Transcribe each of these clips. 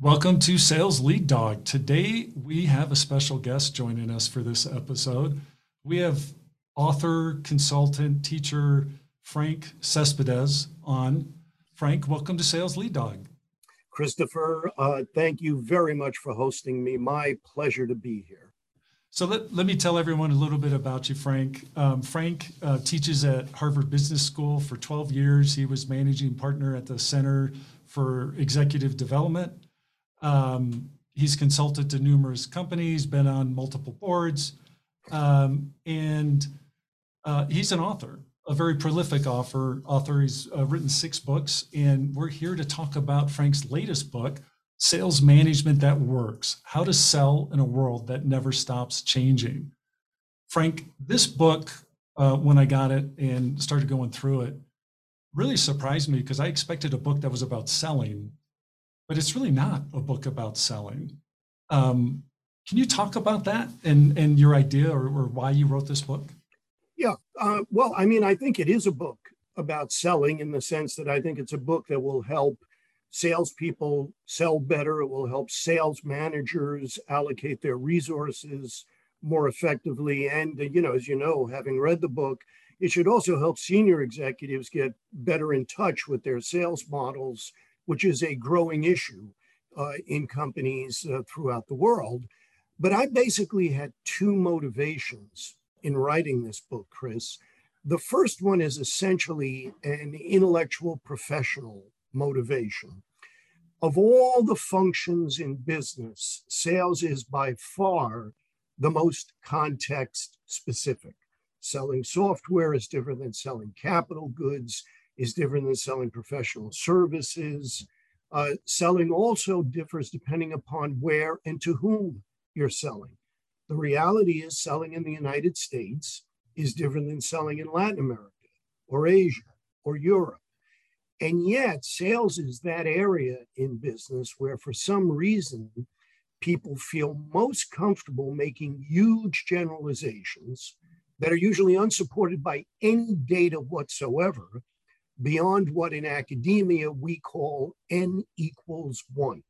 Welcome to Sales Lead Dog. Today we have a special guest joining us for this episode. We have author, consultant, teacher Frank Cespedes on. Frank, welcome to Sales Lead Dog. Christopher, uh, thank you very much for hosting me. My pleasure to be here. So let, let me tell everyone a little bit about you, Frank. Um, Frank uh, teaches at Harvard Business School for 12 years. He was managing partner at the Center for Executive Development um, he's consulted to numerous companies, been on multiple boards, um, and uh, he's an author, a very prolific author. Author. He's uh, written six books, and we're here to talk about Frank's latest book, "Sales Management That Works: How to Sell in a World That Never Stops Changing." Frank, this book, uh, when I got it and started going through it, really surprised me because I expected a book that was about selling but it's really not a book about selling. Um, can you talk about that and, and your idea or, or why you wrote this book? Yeah, uh, well, I mean, I think it is a book about selling in the sense that I think it's a book that will help salespeople sell better. It will help sales managers allocate their resources more effectively. And, uh, you know, as you know, having read the book, it should also help senior executives get better in touch with their sales models which is a growing issue uh, in companies uh, throughout the world. But I basically had two motivations in writing this book, Chris. The first one is essentially an intellectual professional motivation. Of all the functions in business, sales is by far the most context specific. Selling software is different than selling capital goods is different than selling professional services. Uh, selling also differs depending upon where and to whom you're selling. The reality is, selling in the United States is different than selling in Latin America or Asia or Europe. And yet, sales is that area in business where, for some reason, people feel most comfortable making huge generalizations that are usually unsupported by any data whatsoever beyond what in academia we call n equals one.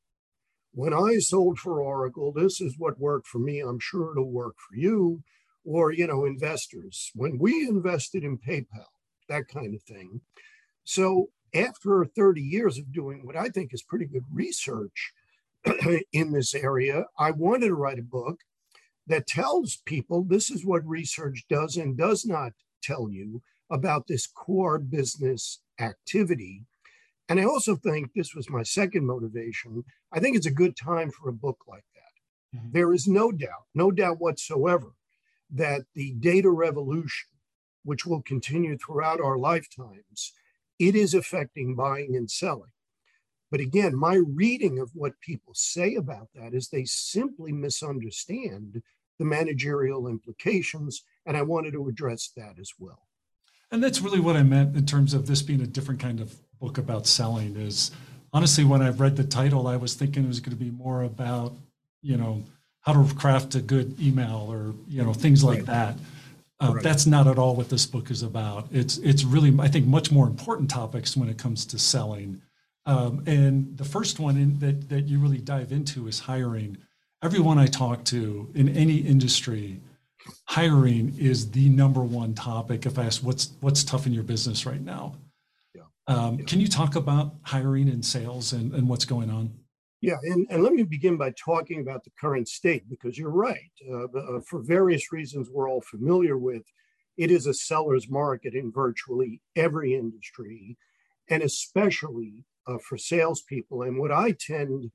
When I sold for Oracle, this is what worked for me. I'm sure it'll work for you. Or, you know, investors. When we invested in PayPal, that kind of thing. So after 30 years of doing what I think is pretty good research in this area, I wanted to write a book that tells people this is what research does and does not tell you about this core business activity. And I also think this was my second motivation. I think it's a good time for a book like that. Mm-hmm. There is no doubt, no doubt whatsoever, that the data revolution, which will continue throughout our lifetimes, it is affecting buying and selling. But again, my reading of what people say about that is they simply misunderstand the managerial implications. And I wanted to address that as well. And that's really what I meant in terms of this being a different kind of book about selling is honestly when I read the title, I was thinking it was going to be more about, you know, how to craft a good email or, you know, things like right. that. Uh, right. That's not at all what this book is about. It's it's really I think much more important topics when it comes to selling. Um, and the first one in, that that you really dive into is hiring. Everyone I talk to in any industry hiring is the number one topic. If I ask what's what's tough in your business right now, yeah. Um, yeah. can you talk about hiring and sales and, and what's going on? Yeah, and, and let me begin by talking about the current state because you're right. Uh, uh, for various reasons we're all familiar with, it is a seller's market in virtually every industry, and especially uh, for salespeople. And what I tend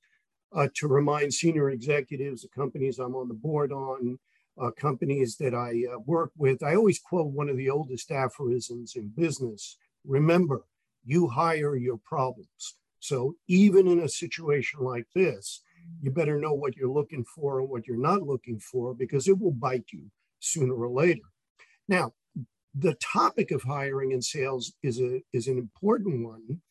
uh, to remind senior executives, the companies I'm on the board on, uh, companies that I uh, work with, I always quote one of the oldest aphorisms in business remember, you hire your problems. So even in a situation like this, you better know what you're looking for and what you're not looking for because it will bite you sooner or later. Now, the topic of hiring and sales is a is an important one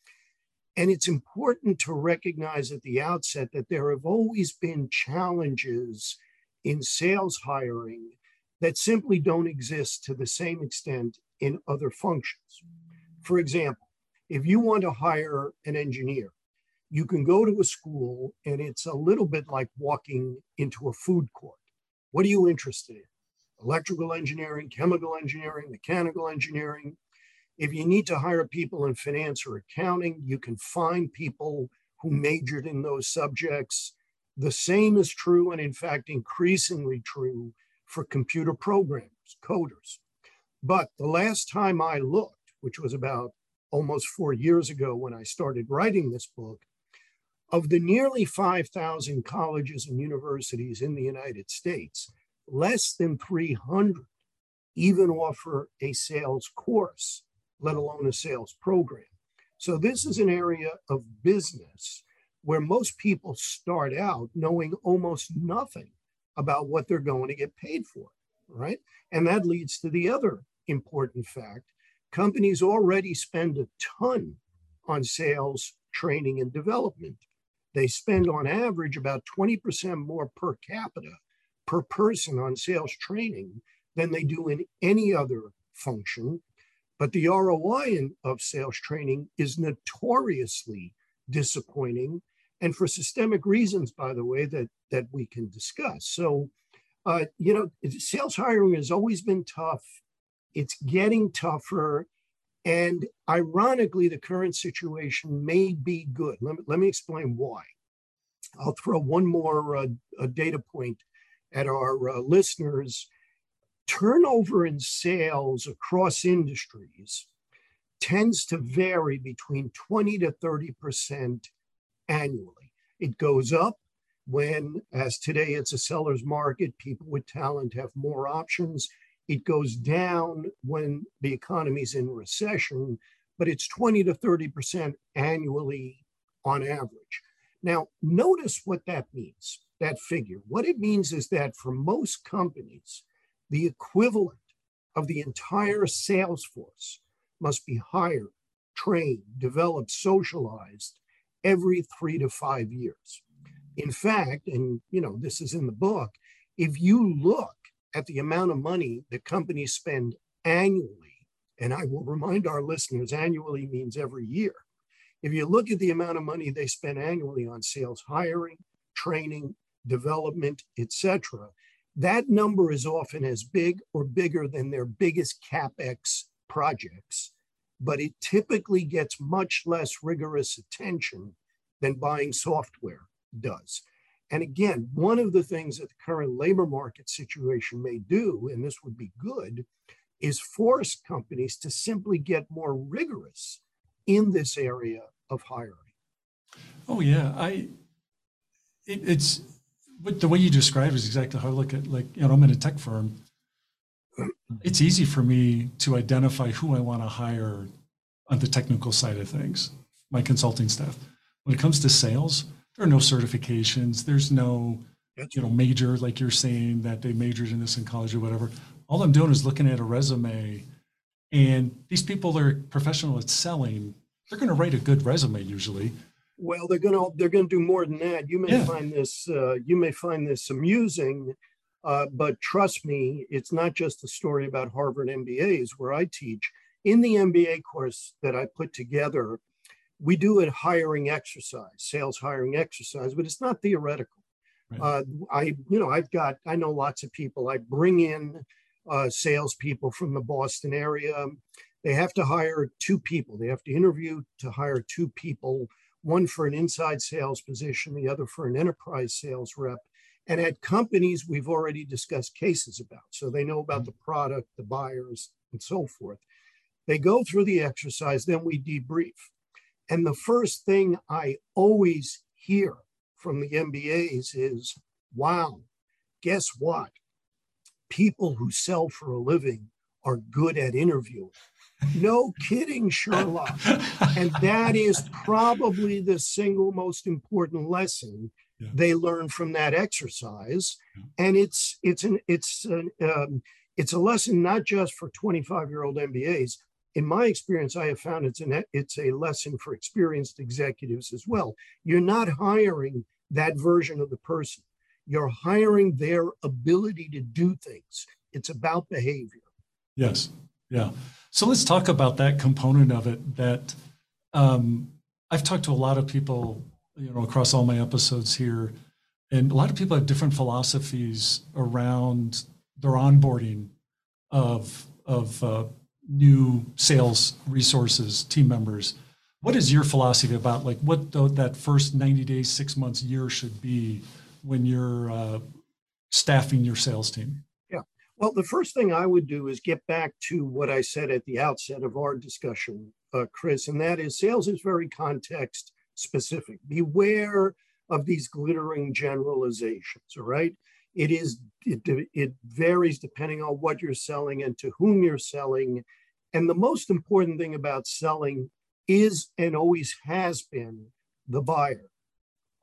and it's important to recognize at the outset that there have always been challenges in sales hiring that simply don't exist to the same extent in other functions. For example, if you want to hire an engineer, you can go to a school and it's a little bit like walking into a food court. What are you interested in? Electrical engineering, chemical engineering, mechanical engineering. If you need to hire people in finance or accounting, you can find people who majored in those subjects. The same is true, and in fact, increasingly true for computer programmers, coders. But the last time I looked, which was about almost four years ago when I started writing this book, of the nearly 5,000 colleges and universities in the United States, less than 300 even offer a sales course, let alone a sales program. So, this is an area of business where most people start out knowing almost nothing about what they're going to get paid for, right? And that leads to the other important fact companies already spend a ton on sales, training, and development they spend on average about 20% more per capita per person on sales training than they do in any other function. But the ROI in, of sales training is notoriously disappointing, and for systemic reasons, by the way, that, that we can discuss. So, uh, you know, sales hiring has always been tough. It's getting tougher. And ironically, the current situation may be good. Let me, let me explain why. I'll throw one more uh, data point at our uh, listeners. Turnover in sales across industries tends to vary between 20 to 30% annually. It goes up when, as today it's a seller's market, people with talent have more options. It goes down when the economy's in recession, but it's 20 to 30% annually on average. Now, notice what that means, that figure. What it means is that for most companies, the equivalent of the entire sales force must be hired, trained, developed, socialized every three to five years. In fact, and you know, this is in the book, if you look at the amount of money that companies spend annually, and I will remind our listeners, annually means every year. If you look at the amount of money they spend annually on sales hiring, training, development, etc., that number is often as big or bigger than their biggest capex projects, but it typically gets much less rigorous attention than buying software does. And again, one of the things that the current labor market situation may do, and this would be good, is force companies to simply get more rigorous in this area of hiring. Oh yeah, I. It, it's the way you describe is exactly how I look at like you know I'm in a tech firm. It's easy for me to identify who I want to hire on the technical side of things, my consulting staff. When it comes to sales, there are no certifications. There's no you know major like you're saying that they majored in this in college or whatever. All I'm doing is looking at a resume, and these people are professional at selling they're going to write a good resume usually. Well, they're going to they're going to do more than that. You may yeah. find this uh, you may find this amusing, uh, but trust me, it's not just a story about Harvard MBAs where I teach. In the MBA course that I put together, we do a hiring exercise, sales hiring exercise, but it's not theoretical. Right. Uh, I, you know, I've got, I know lots of people. I bring in uh, salespeople from the Boston area they have to hire two people. They have to interview to hire two people, one for an inside sales position, the other for an enterprise sales rep. And at companies we've already discussed cases about. So they know about mm. the product, the buyers, and so forth. They go through the exercise, then we debrief. And the first thing I always hear from the MBAs is wow, guess what? People who sell for a living are good at interviewing. No kidding, Sherlock. and that is probably the single most important lesson yeah. they learn from that exercise. Yeah. And it's it's an it's an um, It's a lesson not just for 25 year old MBAs. In my experience, I have found it's, an, it's a lesson for experienced executives as well. You're not hiring that version of the person, you're hiring their ability to do things. It's about behavior. Yes. Yeah. So let's talk about that component of it that um, I've talked to a lot of people, you know, across all my episodes here, and a lot of people have different philosophies around their onboarding of of uh, new sales resources, team members. What is your philosophy about like what the, that first 90 days, six months, year should be when you're uh, staffing your sales team? Yeah. Well, the first thing I would do is get back to what I said at the outset of our discussion, uh, Chris, and that is sales is very context specific. Beware of these glittering generalizations, all right? It is it, it varies depending on what you're selling and to whom you're selling. And the most important thing about selling is and always has been the buyer.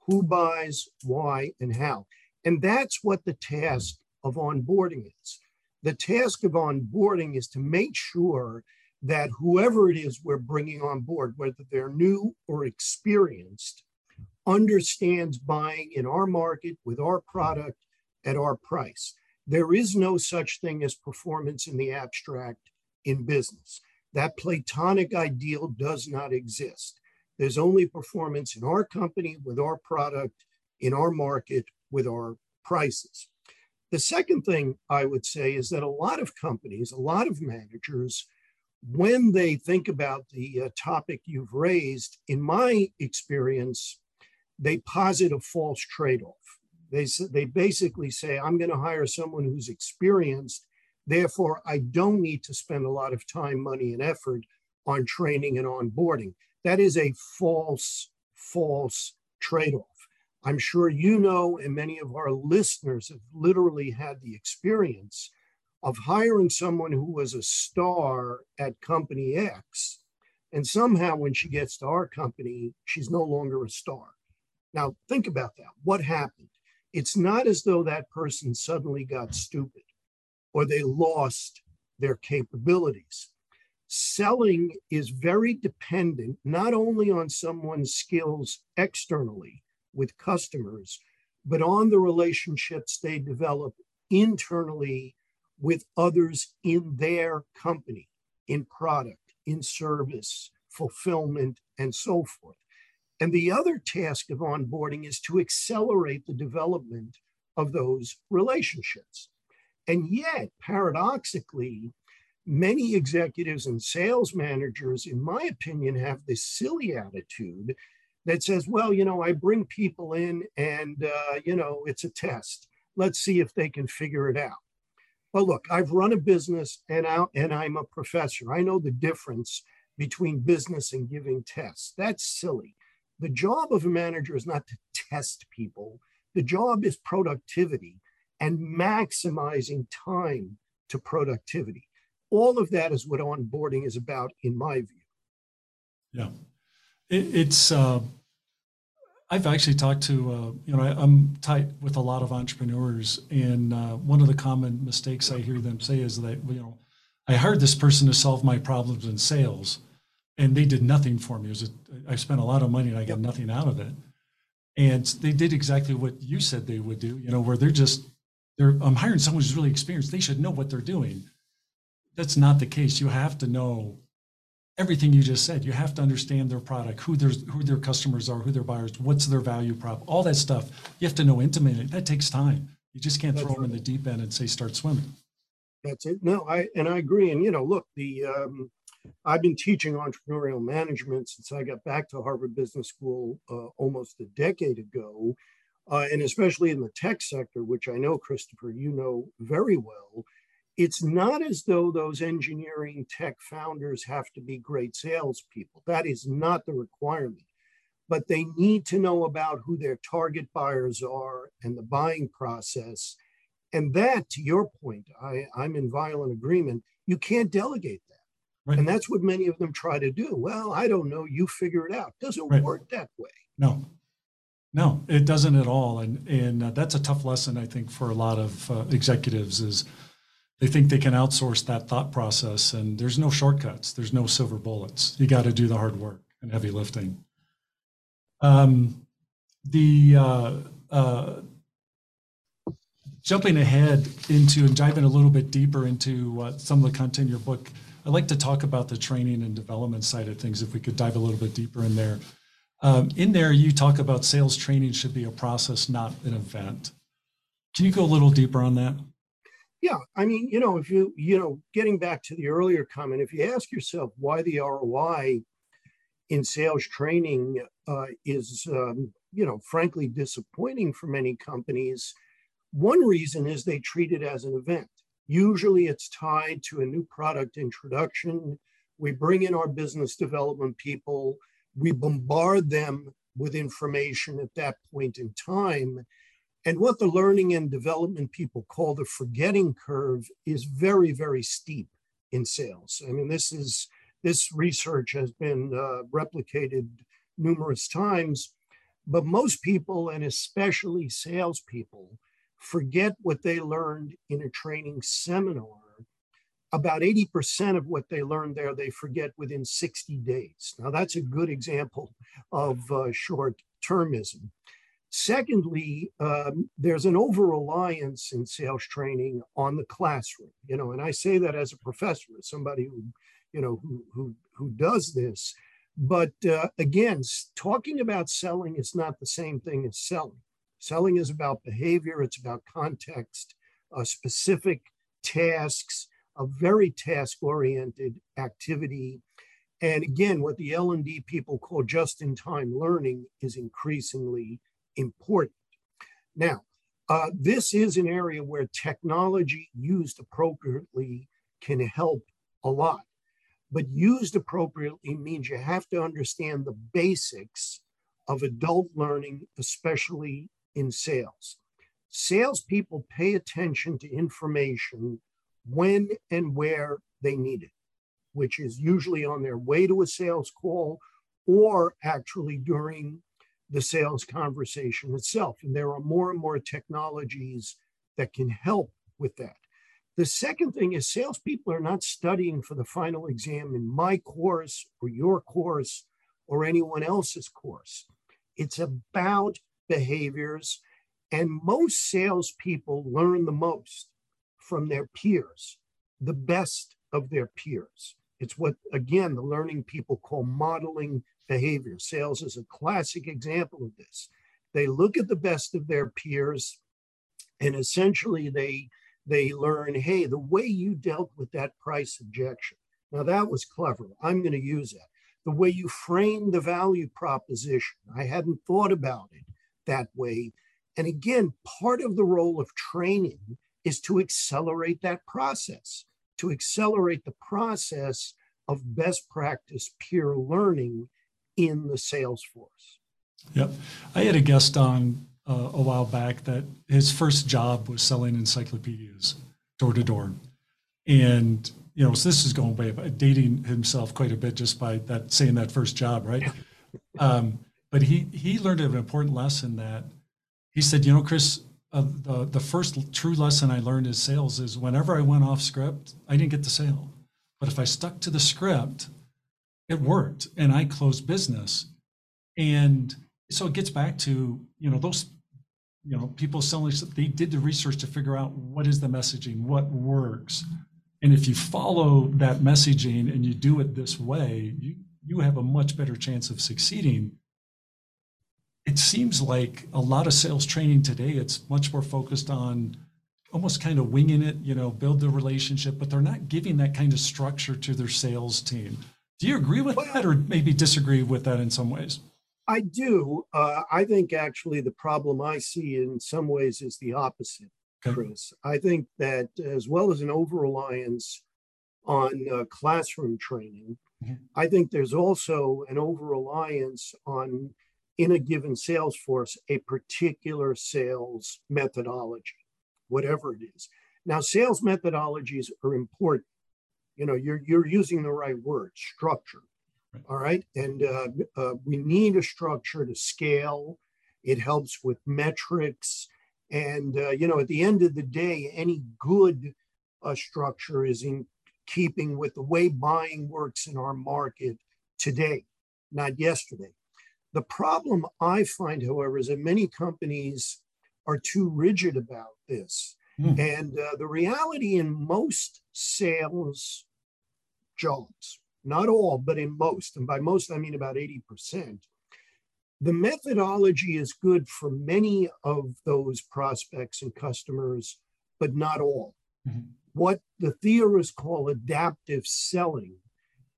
Who buys, why, and how. And that's what the task of onboarding is. The task of onboarding is to make sure that whoever it is we're bringing on board, whether they're new or experienced, understands buying in our market with our product at our price. There is no such thing as performance in the abstract in business. That platonic ideal does not exist. There's only performance in our company with our product, in our market with our prices. The second thing I would say is that a lot of companies, a lot of managers, when they think about the uh, topic you've raised, in my experience, they posit a false trade off. They, they basically say, I'm going to hire someone who's experienced. Therefore, I don't need to spend a lot of time, money, and effort on training and onboarding. That is a false, false trade off. I'm sure you know, and many of our listeners have literally had the experience of hiring someone who was a star at company X. And somehow, when she gets to our company, she's no longer a star. Now, think about that. What happened? It's not as though that person suddenly got stupid or they lost their capabilities. Selling is very dependent not only on someone's skills externally with customers, but on the relationships they develop internally with others in their company, in product, in service, fulfillment, and so forth. And the other task of onboarding is to accelerate the development of those relationships. And yet, paradoxically, many executives and sales managers, in my opinion, have this silly attitude that says, well, you know, I bring people in and, uh, you know, it's a test. Let's see if they can figure it out. Well, look, I've run a business and, I, and I'm a professor. I know the difference between business and giving tests. That's silly. The job of a manager is not to test people, the job is productivity and maximizing time to productivity. All of that is what onboarding is about, in my view. Yeah. It, it's, uh, I've actually talked to, uh, you know, I, am tight with a lot of entrepreneurs, and uh, one of the common mistakes I hear them say is that, you know, I hired this person to solve my problems in sales, and they did nothing for me. It was a, I spent a lot of money and I got nothing out of it. And they did exactly what you said they would do, you know, where they're just they're I'm hiring someone who's really experienced. They should know what they're doing. That's not the case. You have to know everything you just said. You have to understand their product, who their who their customers are, who their buyers, what's their value prop, all that stuff. You have to know intimately. That takes time. You just can't That's throw right. them in the deep end and say start swimming. That's it. No, I and I agree. And you know, look, the um, I've been teaching entrepreneurial management since I got back to Harvard Business School uh, almost a decade ago. Uh, and especially in the tech sector, which I know, Christopher, you know very well, it's not as though those engineering tech founders have to be great salespeople. That is not the requirement. But they need to know about who their target buyers are and the buying process. And that, to your point, I, I'm in violent agreement. You can't delegate that. Right. And that's what many of them try to do. Well, I don't know. You figure it out. Doesn't right. work that way. No, no, it doesn't at all. And and uh, that's a tough lesson, I think, for a lot of uh, executives. Is they think they can outsource that thought process, and there's no shortcuts. There's no silver bullets. You got to do the hard work and heavy lifting. Um, the uh, uh, jumping ahead into and diving a little bit deeper into uh, some of the content in your book, I'd like to talk about the training and development side of things. If we could dive a little bit deeper in there. Um, in there, you talk about sales training should be a process, not an event. Can you go a little deeper on that? Yeah, I mean, you know, if you, you know, getting back to the earlier comment, if you ask yourself why the ROI in sales training uh, is, um, you know, frankly disappointing for many companies, one reason is they treat it as an event. Usually it's tied to a new product introduction. We bring in our business development people, we bombard them with information at that point in time. And what the learning and development people call the forgetting curve is very, very steep in sales. I mean, this is this research has been uh, replicated numerous times, but most people, and especially salespeople, forget what they learned in a training seminar. About 80% of what they learned there, they forget within 60 days. Now, that's a good example of uh, short termism. Secondly, um, there's an over reliance in sales training on the classroom, you know, and I say that as a professor, as somebody who, you know, who, who, who does this. But uh, again, talking about selling is not the same thing as selling. Selling is about behavior, it's about context, uh, specific tasks, a very task oriented activity. And again, what the L&D people call just in time learning is increasingly important. Now, uh, this is an area where technology used appropriately can help a lot. But used appropriately means you have to understand the basics of adult learning, especially in sales. Salespeople pay attention to information when and where they need it, which is usually on their way to a sales call or actually during the sales conversation itself. And there are more and more technologies that can help with that. The second thing is salespeople are not studying for the final exam in my course or your course or anyone else's course. It's about behaviors. And most salespeople learn the most from their peers, the best of their peers. It's what, again, the learning people call modeling behavior. Sales is a classic example of this. They look at the best of their peers and essentially they they learn hey the way you dealt with that price objection now that was clever i'm going to use that the way you framed the value proposition i hadn't thought about it that way. And again, part of the role of training is to accelerate that process, to accelerate the process of best practice peer learning in the sales force. Yep. I had a guest on uh, a while back that his first job was selling encyclopedias door to door. And, you know, so this is going way, dating himself quite a bit just by that saying that first job, right? Um, but he he learned an important lesson that he said, you know, Chris, uh, the the first true lesson I learned in sales is whenever I went off script, I didn't get the sale. But if I stuck to the script, it worked, and I closed business. And so it gets back to you know those you know people selling they did the research to figure out what is the messaging, what works, and if you follow that messaging and you do it this way, you you have a much better chance of succeeding it seems like a lot of sales training today, it's much more focused on almost kind of winging it, you know, build the relationship, but they're not giving that kind of structure to their sales team. Do you agree with that or maybe disagree with that in some ways? I do. Uh, I think actually the problem I see in some ways is the opposite, okay. Chris. I think that as well as an over reliance on uh, classroom training, mm-hmm. I think there's also an over reliance on in a given sales force a particular sales methodology, whatever it is. Now, sales methodologies are important. You know, you're, you're using the right word, structure. Right. All right. And uh, uh, we need a structure to scale. It helps with metrics. And, uh, you know, at the end of the day, any good uh, structure is in keeping with the way buying works in our market today, not yesterday. The problem I find, however, is that many companies are too rigid about this. Mm. And uh, the reality in most sales jobs, not all, but in most, and by most I mean about 80%, the methodology is good for many of those prospects and customers, but not all. Mm-hmm. What the theorists call adaptive selling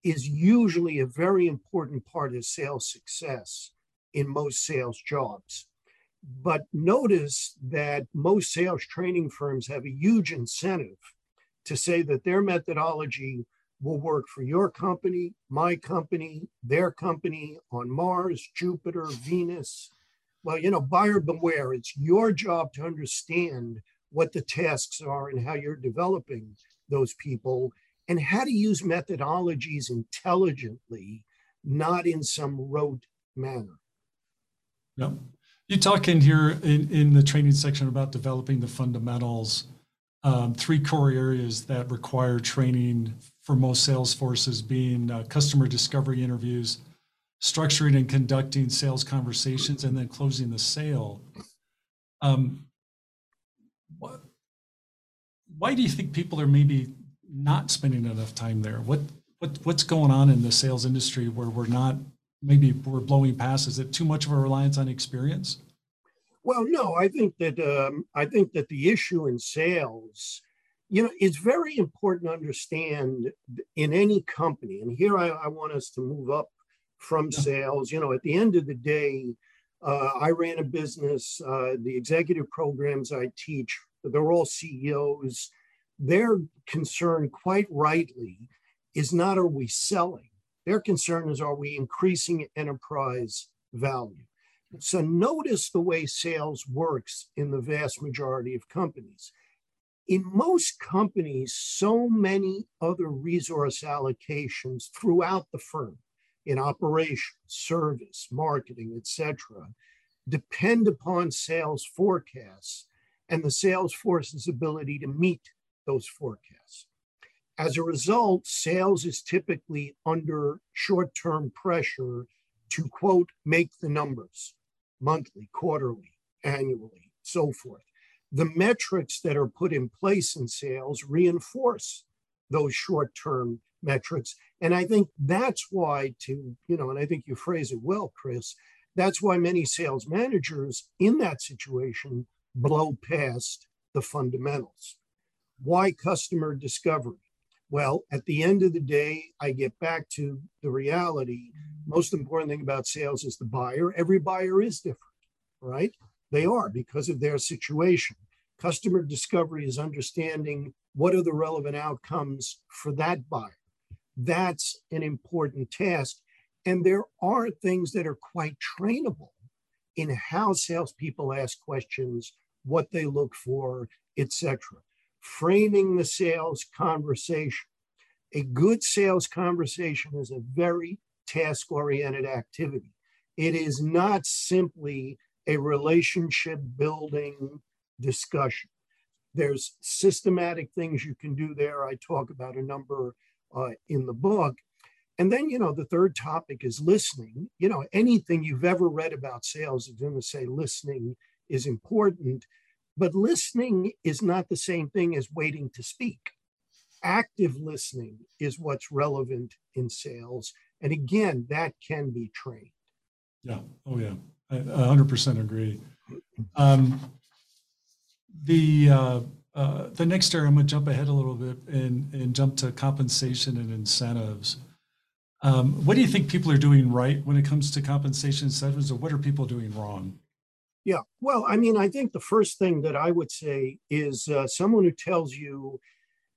is usually a very important part of sales success in most sales jobs. But notice that most sales training firms have a huge incentive to say that their methodology will work for your company, my company, their company on Mars, Jupiter, Venus. Well, you know, buyer beware. It's your job to understand what the tasks are and how you're developing those people and how to use methodologies intelligently, not in some rote manner. Yeah. You talk in here in, in the training section about developing the fundamentals, um, three core areas that require training for most sales forces being uh, customer discovery interviews, structuring and conducting sales conversations, and then closing the sale. Um, why do you think people are maybe not spending enough time there? What what what's going on in the sales industry where we're not maybe we're blowing past? Is it too much of a reliance on experience? Well, no, I think that um, I think that the issue in sales, you know, it's very important to understand in any company. And here I, I want us to move up from yeah. sales. You know, at the end of the day, uh, I ran a business. Uh, the executive programs I teach, they're all CEOs. Their concern, quite rightly, is not are we selling? Their concern is are we increasing enterprise value? So notice the way sales works in the vast majority of companies. In most companies, so many other resource allocations throughout the firm in operations, service, marketing, etc., depend upon sales forecasts and the sales force's ability to meet those forecasts. As a result, sales is typically under short term pressure to quote, make the numbers monthly, quarterly, annually, so forth. The metrics that are put in place in sales reinforce those short term metrics. And I think that's why, to, you know, and I think you phrase it well, Chris, that's why many sales managers in that situation blow past the fundamentals. Why customer discovery? Well, at the end of the day, I get back to the reality. Most important thing about sales is the buyer. Every buyer is different, right? They are because of their situation. Customer discovery is understanding what are the relevant outcomes for that buyer. That's an important task. And there are things that are quite trainable in how salespeople ask questions, what they look for, etc framing the sales conversation. A good sales conversation is a very task oriented activity. It is not simply a relationship building discussion. There's systematic things you can do there. I talk about a number uh, in the book. And then, you know, the third topic is listening. You know, anything you've ever read about sales is going to say listening is important. But listening is not the same thing as waiting to speak. Active listening is what's relevant in sales. And again, that can be trained. Yeah. Oh, yeah. I 100% agree. Um, the uh, uh, the next area, I'm going to jump ahead a little bit and, and jump to compensation and incentives. Um, what do you think people are doing right when it comes to compensation incentives, or what are people doing wrong? Yeah, well, I mean, I think the first thing that I would say is uh, someone who tells you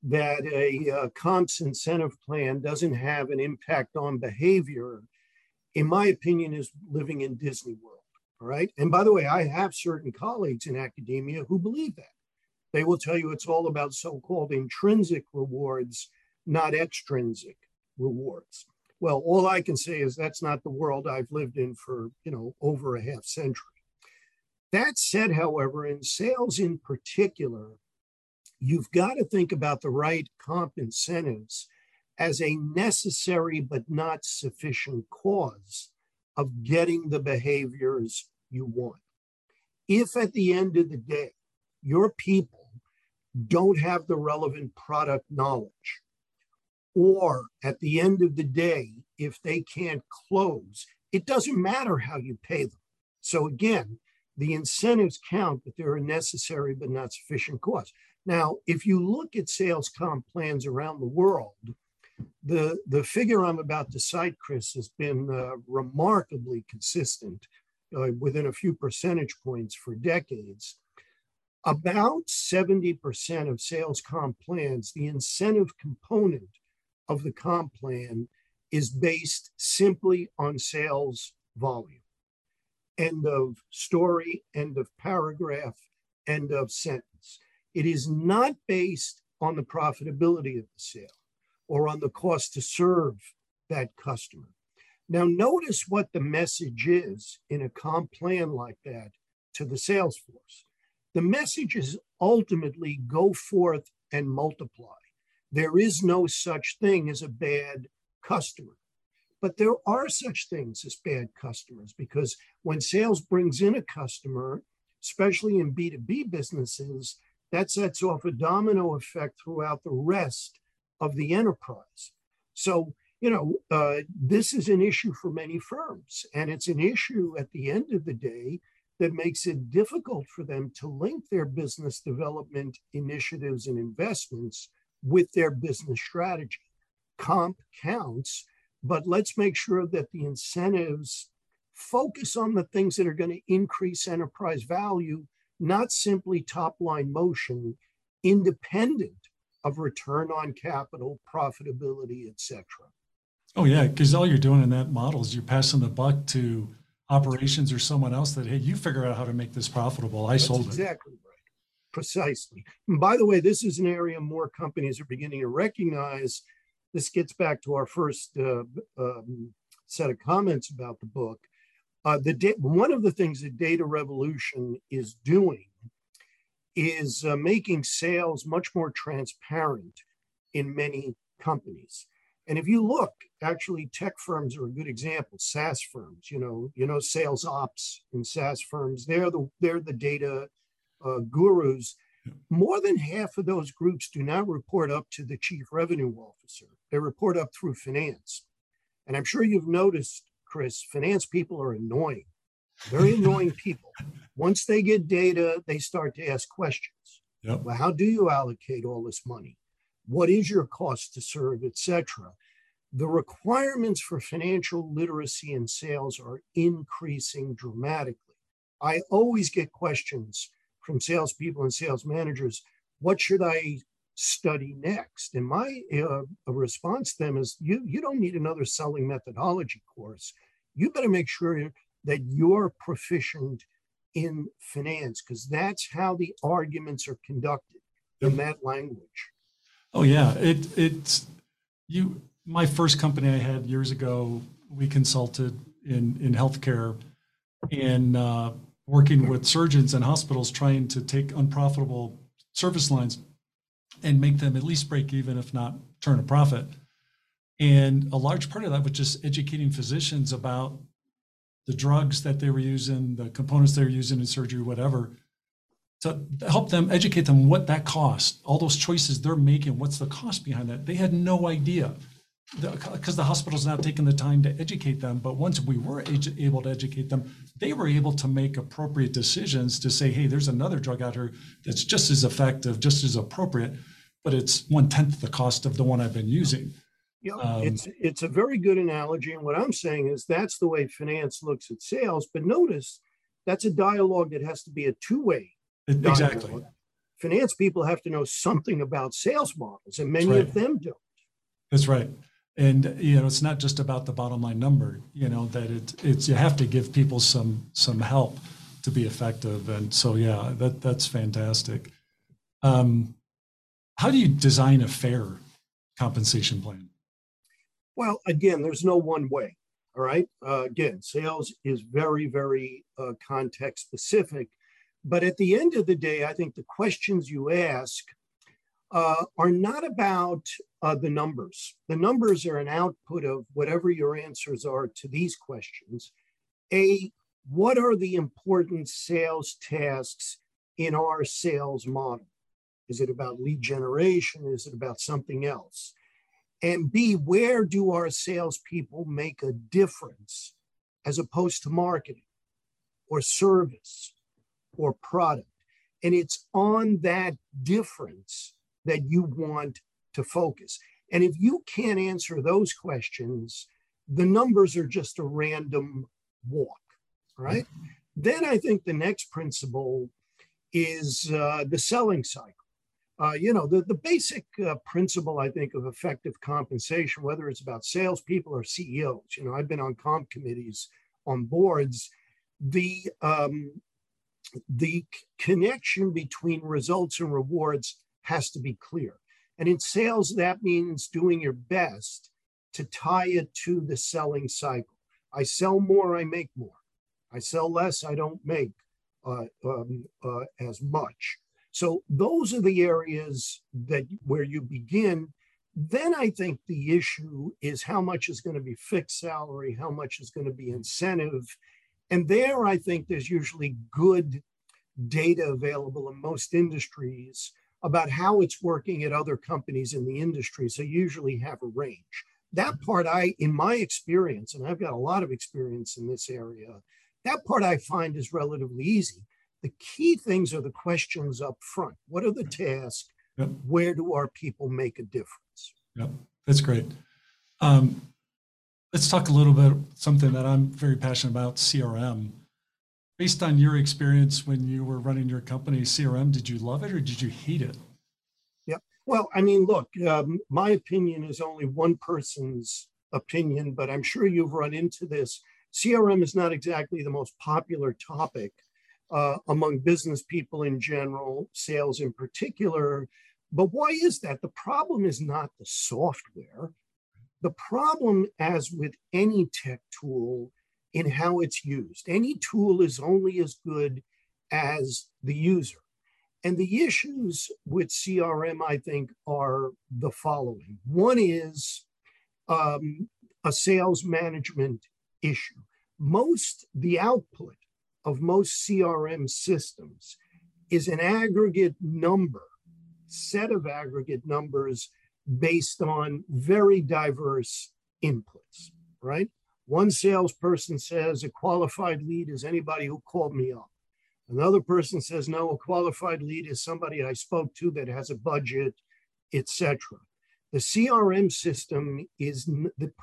that a uh, comps incentive plan doesn't have an impact on behavior, in my opinion, is living in Disney World. Right. And by the way, I have certain colleagues in academia who believe that. They will tell you it's all about so called intrinsic rewards, not extrinsic rewards. Well, all I can say is that's not the world I've lived in for, you know, over a half century. That said, however, in sales in particular, you've got to think about the right comp incentives as a necessary but not sufficient cause of getting the behaviors you want. If at the end of the day, your people don't have the relevant product knowledge, or at the end of the day, if they can't close, it doesn't matter how you pay them. So again, the incentives count, but they're a necessary but not sufficient cause. Now, if you look at sales comp plans around the world, the, the figure I'm about to cite, Chris, has been uh, remarkably consistent uh, within a few percentage points for decades. About 70% of sales comp plans, the incentive component of the comp plan is based simply on sales volume. End of story, end of paragraph, end of sentence. It is not based on the profitability of the sale or on the cost to serve that customer. Now, notice what the message is in a comp plan like that to the sales force. The message is ultimately go forth and multiply. There is no such thing as a bad customer. But there are such things as bad customers because when sales brings in a customer, especially in B2B businesses, that sets off a domino effect throughout the rest of the enterprise. So, you know, uh, this is an issue for many firms, and it's an issue at the end of the day that makes it difficult for them to link their business development initiatives and investments with their business strategy. Comp counts, but let's make sure that the incentives focus on the things that are going to increase enterprise value, not simply top line motion, independent of return on capital, profitability, etc. Oh yeah, because all you're doing in that model is you're passing the buck to operations or someone else that hey, you figure out how to make this profitable. I That's sold exactly it. Exactly right. Precisely. And by the way, this is an area more companies are beginning to recognize. This gets back to our first uh, um, set of comments about the book. Uh, the da- one of the things that Data Revolution is doing is uh, making sales much more transparent in many companies. And if you look, actually, tech firms are a good example. SaaS firms, you know, you know, sales ops in SaaS firms, they're the they're the data uh, gurus. More than half of those groups do not report up to the chief revenue officer. They report up through finance. And I'm sure you've noticed, Chris, finance people are annoying, very annoying people. Once they get data, they start to ask questions. Yep. Well, how do you allocate all this money? What is your cost to serve, etc. The requirements for financial literacy and sales are increasing dramatically. I always get questions from salespeople and sales managers what should I study next? And my uh, response to them is you, you don't need another selling methodology course. You better make sure that you're proficient in finance because that's how the arguments are conducted in that language. Oh yeah, it it's you. My first company I had years ago, we consulted in in healthcare, and uh, working with surgeons and hospitals trying to take unprofitable service lines and make them at least break even, if not turn a profit. And a large part of that was just educating physicians about the drugs that they were using, the components they were using in surgery, whatever, to help them educate them what that cost, all those choices they're making, what's the cost behind that. They had no idea because the, the hospital's not taking the time to educate them. But once we were able to educate them, they were able to make appropriate decisions to say, hey, there's another drug out here that's just as effective, just as appropriate, but it's one tenth the cost of the one I've been using. Yeah, um, it's it's a very good analogy, and what I'm saying is that's the way finance looks at sales. But notice that's a dialogue that has to be a two-way. Exactly. Finance people have to know something about sales models, and many right. of them don't. That's right. And you know it's not just about the bottom line number you know that it, it's you have to give people some some help to be effective. And so yeah that that's fantastic. Um, how do you design a fair compensation plan? Well again there's no one way all right? Uh, again sales is very very uh, context specific but at the end of the day i think the questions you ask uh, are not about uh, the numbers. The numbers are an output of whatever your answers are to these questions. A, what are the important sales tasks in our sales model? Is it about lead generation? Is it about something else? And B, where do our salespeople make a difference as opposed to marketing or service or product? And it's on that difference that you want to focus. And if you can't answer those questions, the numbers are just a random walk, right? Mm-hmm. Then I think the next principle is uh, the selling cycle. Uh, you know, the, the basic uh, principle, I think, of effective compensation, whether it's about salespeople or CEOs, you know, I've been on comp committees on boards, the, um, the connection between results and rewards has to be clear. And in sales, that means doing your best to tie it to the selling cycle. I sell more, I make more. I sell less, I don't make uh, um, uh, as much. So those are the areas that where you begin. Then I think the issue is how much is going to be fixed salary, how much is going to be incentive. And there I think there's usually good data available in most industries about how it's working at other companies in the industry. So you usually have a range. That part I, in my experience, and I've got a lot of experience in this area, that part I find is relatively easy the key things are the questions up front. What are the tasks? Yep. Where do our people make a difference? Yep, that's great. Um, let's talk a little bit something that I'm very passionate about CRM. Based on your experience when you were running your company, CRM, did you love it or did you hate it? Yeah. Well, I mean, look, um, my opinion is only one person's opinion, but I'm sure you've run into this. CRM is not exactly the most popular topic uh, among business people in general, sales in particular. But why is that? The problem is not the software. The problem, as with any tech tool, in how it's used. Any tool is only as good as the user. And the issues with CRM, I think, are the following one is um, a sales management issue. Most, the output of most CRM systems is an aggregate number, set of aggregate numbers based on very diverse inputs, right? One salesperson says a qualified lead is anybody who called me up. Another person says, no, a qualified lead is somebody I spoke to that has a budget, etc. The CRM system is,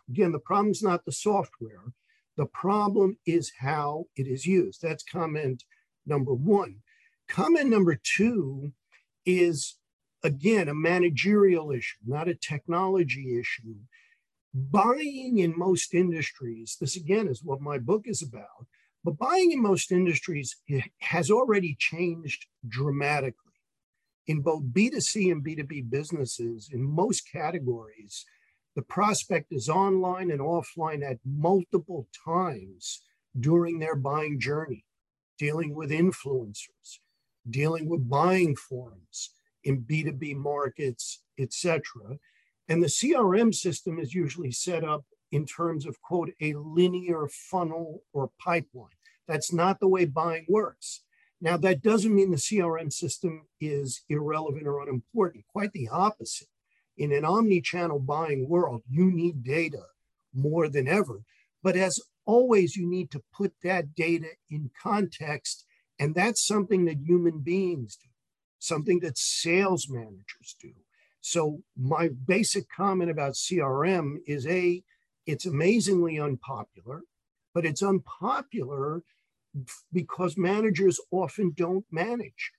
again, the problem is not the software. The problem is how it is used. That's comment number one. Comment number two is, again, a managerial issue, not a technology issue. Buying in most industries, this again is what my book is about, but buying in most industries has already changed dramatically. In both B2C and B2B businesses, in most categories, the prospect is online and offline at multiple times during their buying journey, dealing with influencers, dealing with buying forums in B2B markets, etc. And the CRM system is usually set up in terms of, quote, a linear funnel or pipeline. That's not the way buying works. Now, that doesn't mean the CRM system is irrelevant or unimportant, quite the opposite in an omni-channel buying world, you need data more than ever. But as always, you need to put that data in context. And that's something that human beings do, something that sales managers do. So, my basic comment about CRM is A, it's amazingly unpopular, but it's unpopular because managers often don't manage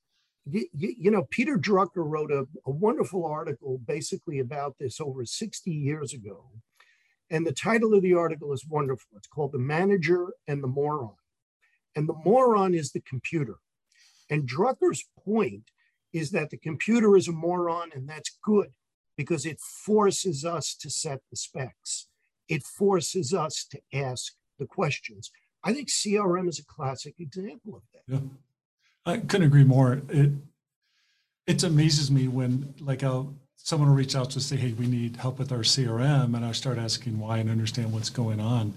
you, you, know, Peter Drucker wrote a, a wonderful article basically about this over 60 years ago. And the title of the article is wonderful. It's called The Manager and the Moron. And the moron is the computer. And Drucker's point is that the computer is a moron, and that's good because it forces us to set the specs, it forces us to ask the questions. I think CRM is a classic example of that. Yeah. I couldn't agree more. It, It amazes me when like I'll someone will reach out to say, "Hey, we need help with our CRM," and I start asking why and understand what's going on.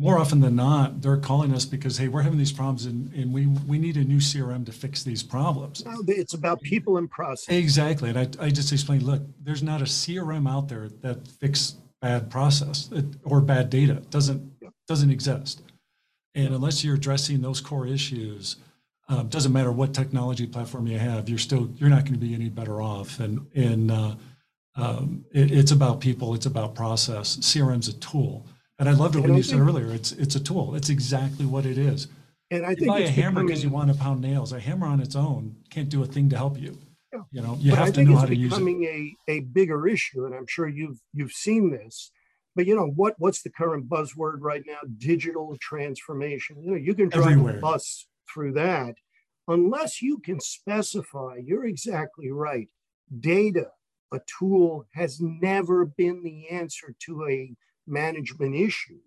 More often than not, they're calling us because, "Hey, we're having these problems, and, and we we need a new CRM to fix these problems." No, it's about people and process. Exactly, and I, I just explained, look, there's not a CRM out there that fix bad process or bad data. It doesn't doesn't exist, and unless you're addressing those core issues, um, doesn't matter what technology platform you have, you're still you're not going to be any better off. And and uh, um, it, it's about people, it's about process. CRM's a tool, and I loved it when you said earlier. It's it's a tool. It's exactly what it is. And I you think buy a hammer because you want to pound nails. A hammer on its own can't do a thing to help you. Yeah. You know, you but I have to think know how to use it. It's becoming a, a bigger issue, and I'm sure you've you've seen this. But you know what? What's the current buzzword right now? Digital transformation. You know, you can drive Everywhere. a bus through that, unless you can specify. You're exactly right. Data, a tool, has never been the answer to a management issue.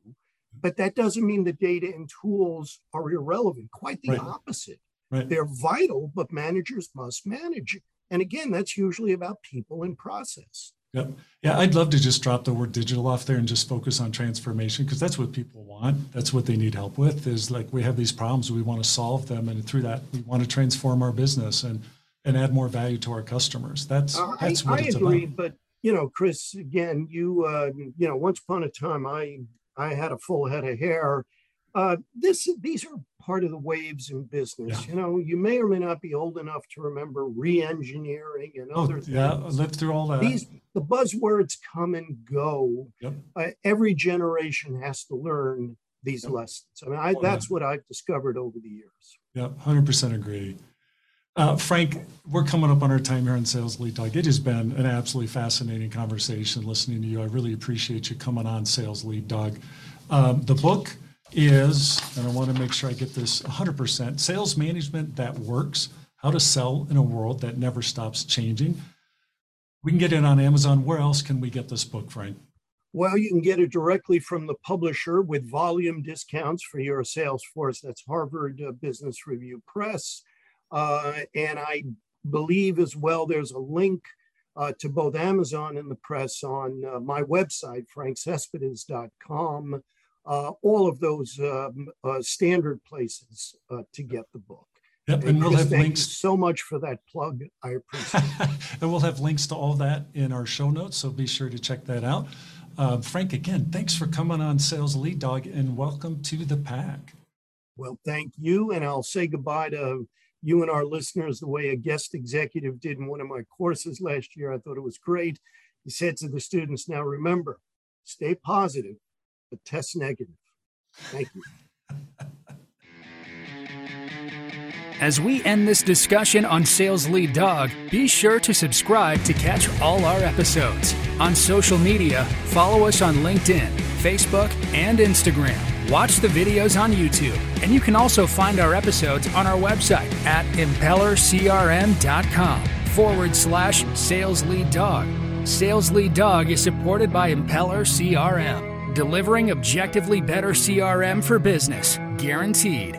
But that doesn't mean the data and tools are irrelevant. Quite the Right. opposite Right. they're vital, but managers must manage. And again, that's usually about people and process. Yep. Yeah, I'd love to just drop the word digital off there and just focus on transformation because that's what people want. That's what they need help with. Is like we have these problems, we want to solve them, and through that, we want to transform our business and and add more value to our customers. That's Uh, I, that's what I it's agree, about. but you know, Chris, again, you uh, you know, once upon a time, I I had a full head of hair. Uh, this these are part of the waves in business. Yeah. You know, you may or may not be old enough to remember re-engineering and Oh, other things. yeah, I lived through all that. These the buzzwords come and go. Yep. Uh, every generation has to learn these Yep. lessons. I mean, I, Oh, yeah. that's what I've discovered over the years. Yeah, hundred percent agree. Uh, Frank, we're coming up on our time here on Sales Lead Dog. It has been an absolutely fascinating conversation listening to you. I really appreciate you coming on Sales Lead Dog. Um, the book is, and I want to make sure I get this 100%, Sales Management That Works, How to Sell in a World That Never Stops Changing. We can get it on Amazon. Where else can we get this book, Frank? Well, you can get it directly from the publisher with volume discounts for your sales force. That's Harvard uh, Business Review Press. Uh, and I believe as well there's a link uh, to both Amazon and the press on uh, my website, frankcespedes.com. Uh, all of those um, uh, standard places uh, to get the book. Yep, and we'll have thank links. you so much for that plug. I appreciate it. and we'll have links to all that in our show notes, so be sure to check that out. Uh, Frank, again, thanks for coming on Sales Lead Dog, and welcome to the pack. Well, thank you. And I'll say goodbye to you and our listeners the way a guest executive did in one of my courses last year. I thought it was great. He said to the students, now remember, stay positive, but test negative. Thank you. As we end this discussion on Sales Lead Dog, be sure to subscribe to catch all our episodes. On social media, follow us on LinkedIn, Facebook, and Instagram. Watch the videos on YouTube, and you can also find our episodes on our website at impellercrm.com forward slash sales lead dog. Sales Lead Dog is supported by Impeller CRM, delivering objectively better CRM for business, guaranteed.